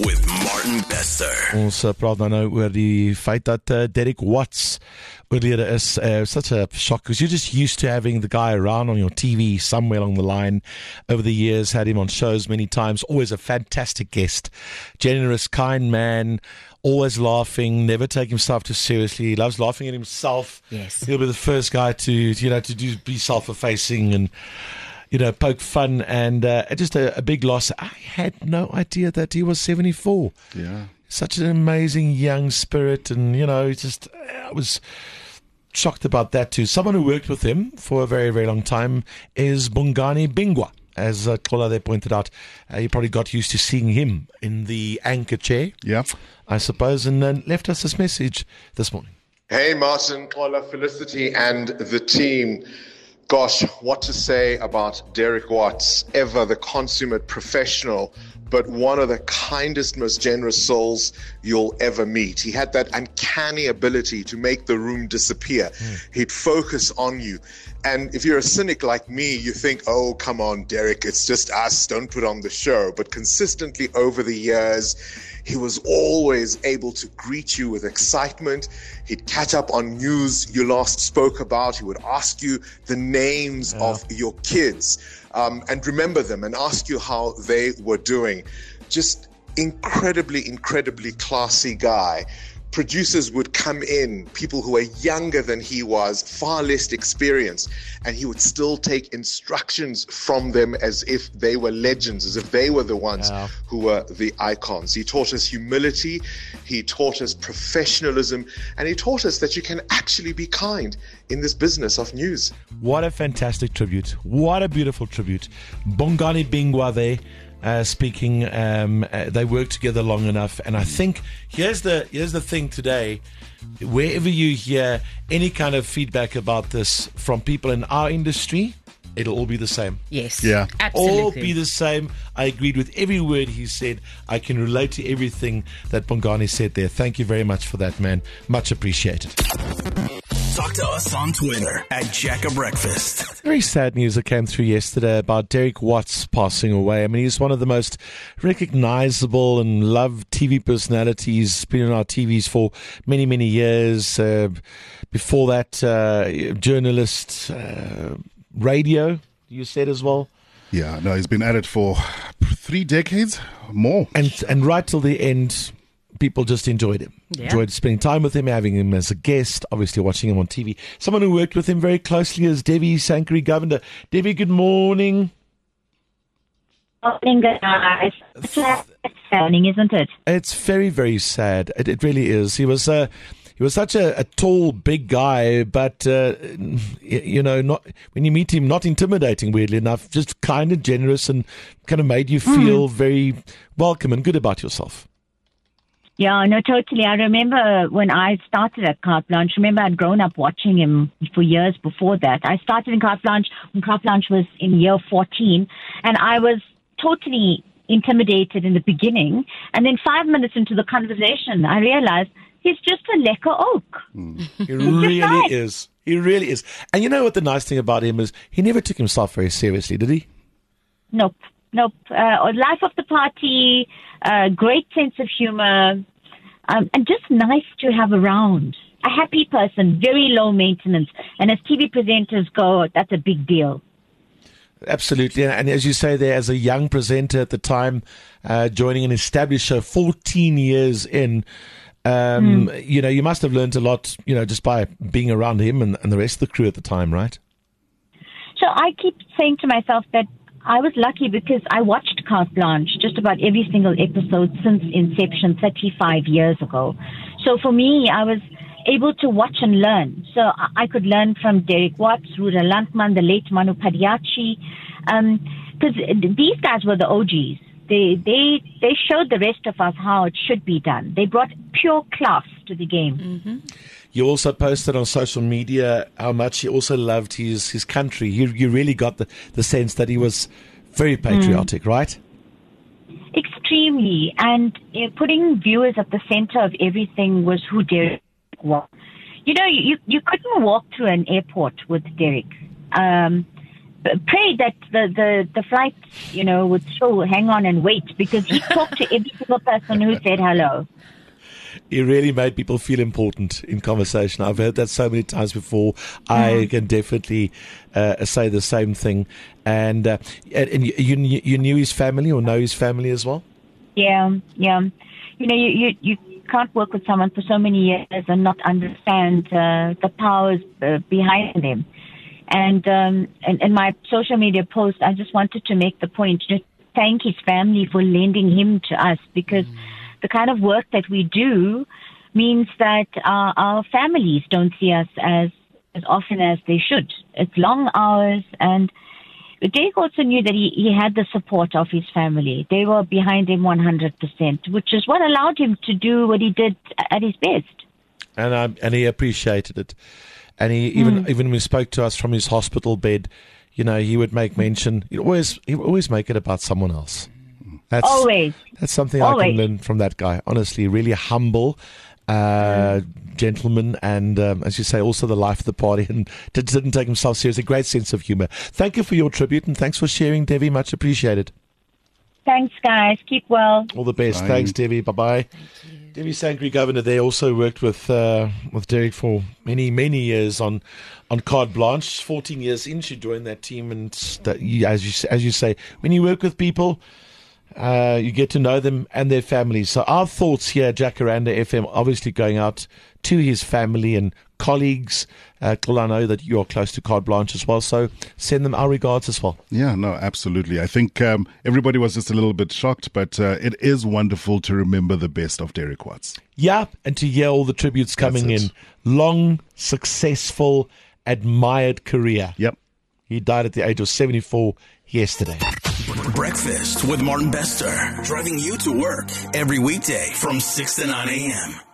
with Martin Bester. Ons uh, praat dan nou oor die feit dat uh, Derek Watts oorlede is. Uh, such a shock because you're just used to having the guy around on your TV somewhere along the line. Over the years, had him on shows many times. Always a fantastic guest, generous, kind man. Always laughing, never take himself too seriously. He loves laughing at himself. Yes. he'll be the first guy to you know to do be self-effacing and you know, poke fun and uh, just a, a big loss. I had no idea that he was 74. Yeah. Such an amazing young spirit, and you know, just I was shocked about that too. Someone who worked with him for a very, very long time is Bongani Bingwa. As uh, Kola there pointed out, uh, you probably got used to seeing him in the anchor chair, Yeah. I suppose, and then left us this message this morning. Hey, Martin, Kola, Felicity, and the team. Gosh, what to say about Derek Watts, ever the consummate professional, but one of the kindest, most generous souls you'll ever meet. He had that uncanny ability to make the room disappear. Hmm. He'd focus on you. And if you're a cynic like me, you think, oh, come on, Derek, it's just us, don't put on the show. But consistently over the years, he was always able to greet you with excitement. He'd catch up on news you last spoke about. He would ask you the names of your kids um, and remember them and ask you how they were doing. Just incredibly, incredibly classy guy. Producers would come in, people who were younger than he was, far less experienced, and he would still take instructions from them as if they were legends, as if they were the ones Wow. who were the icons. He taught us humility, he taught us professionalism, and he taught us that you can actually be kind in this business of news. What a fantastic tribute. What a beautiful tribute. Bongani Bingwa there. Uh, speaking, um, uh, they worked together long enough, and I think here's the here's the thing today. Wherever you hear any kind of feedback about this from people in our industry, it'll all be the same. Yes. Yeah. Absolutely. All be the same. I agreed with every word he said. I can relate to everything that Bongani said there. Thank you very much for that, man. Much appreciated. Talk to us on Twitter at Jack of Breakfast. Very sad news that came through yesterday about Derek Watts passing away. I mean, he's one of the most recognizable and loved TV personalities, been on our TVs for many, many years. Uh, before that, uh, journalist, uh, radio, you said as well. Yeah. No, he's been at it for three decades more. And, and right till the end, people just enjoyed him. Yeah. Enjoyed spending time with him, having him as a guest, obviously watching him on TV. Someone who worked with him very closely is Devi Sankaree Govender. Debbie, good morning. Morning, guys. It's happening, isn't it? It's very, very sad. It, it really is. He was uh, he was such a, a tall, big guy, but uh, y- you know, not when you meet him, not intimidating. Weirdly enough, just kind and generous, and kind of made you feel very welcome and good about yourself. Yeah, no, totally. I remember when I started at Carte Blanche. Remember, I'd grown up watching him for years before that. I started in Carte Blanche when Carte Blanche was in year 14, and I was totally intimidated in the beginning. And then five minutes into the conversation, I realized he's just a lekker oak. Mm. He really is. He really is. And you know what the nice thing about him is? He never took himself very seriously, did he? Nope, nope. Uh, life of the party, uh, great sense of humor, um, and just nice to have around. A happy person, very low maintenance, and as TV presenters go, that's a big deal. Absolutely, and as you say there, as a young presenter at the time, uh, joining an established show, fourteen years in, um, you know, you must have learned a lot, you know, just by being around him and, and the rest of the crew at the time, right? So I keep saying to myself that I was lucky because I watched Carte Blanche just about every single episode since inception 35 years ago. So for me, I was able to watch and learn. So I could learn from Derek Watts, Ruda Landman, the late Manu Padayachee, because um, these guys were the OGs. They, they, they showed the rest of us how it should be done. They brought pure class to the game. You also posted on social media how much he also loved his his country. You you really got the, the sense that he was very patriotic, right? Extremely. And uh, putting viewers at the center of everything was who Derek was. You know, you, you couldn't walk through an airport with Derek. Um, prayed that the, the, the flight, you know, would still hang on and wait because he talked to every single person who said hello. He really made people feel important in conversation. I've heard that so many times before. I can definitely uh, say the same thing. And, uh, and and you, you you knew his family or know his family as well? Yeah, yeah. You know, you, you, you can't work with someone for so many years and not understand uh, the powers uh, behind them. And um, in, in my social media post, I just wanted to make the point to thank his family for lending him to us because the kind of work that we do means that our, our families don't see us as as often as they should. It's long hours and Derek also knew that he, he had the support of his family. They were behind him 100%, which is what allowed him to do what he did at his best. and um, and he appreciated it. And he even even when he spoke to us from his hospital bed, you know, he would make mention. He always he would always make it about someone else. That's Always. that's something I can learn from that guy. Honestly, really humble. Uh, gentleman, and um, as you say, also the life of the party, and did- didn't take himself seriously. Great sense of humor. Thank you for your tribute, and thanks for sharing, Devi. Much appreciated. Thanks, guys. Keep well. All the best. Bye. Thanks, Devi. Bye bye. Devi Sankaree, Govender there, also worked with uh, with Derek for many many years on on carte blanche. Fourteen years in, she joined that team, and that, as you as you say, when you work with people. Uh, you get to know them and their families. So our thoughts here Jacaranda FM, obviously going out to his family and colleagues. Uh, Kul, I know that you're close to Carte Blanche as well, so send them our regards as well. Yeah, no, absolutely. I think um, everybody was just a little bit shocked, but uh, it is wonderful to remember the best of Derek Watts. Yeah, and to hear all the tributes coming in. Long, successful, admired career. Yep. He died at the age of 74 yesterday. Breakfast with Martin Bester. Driving you to work every weekday from 6 to 9 a.m.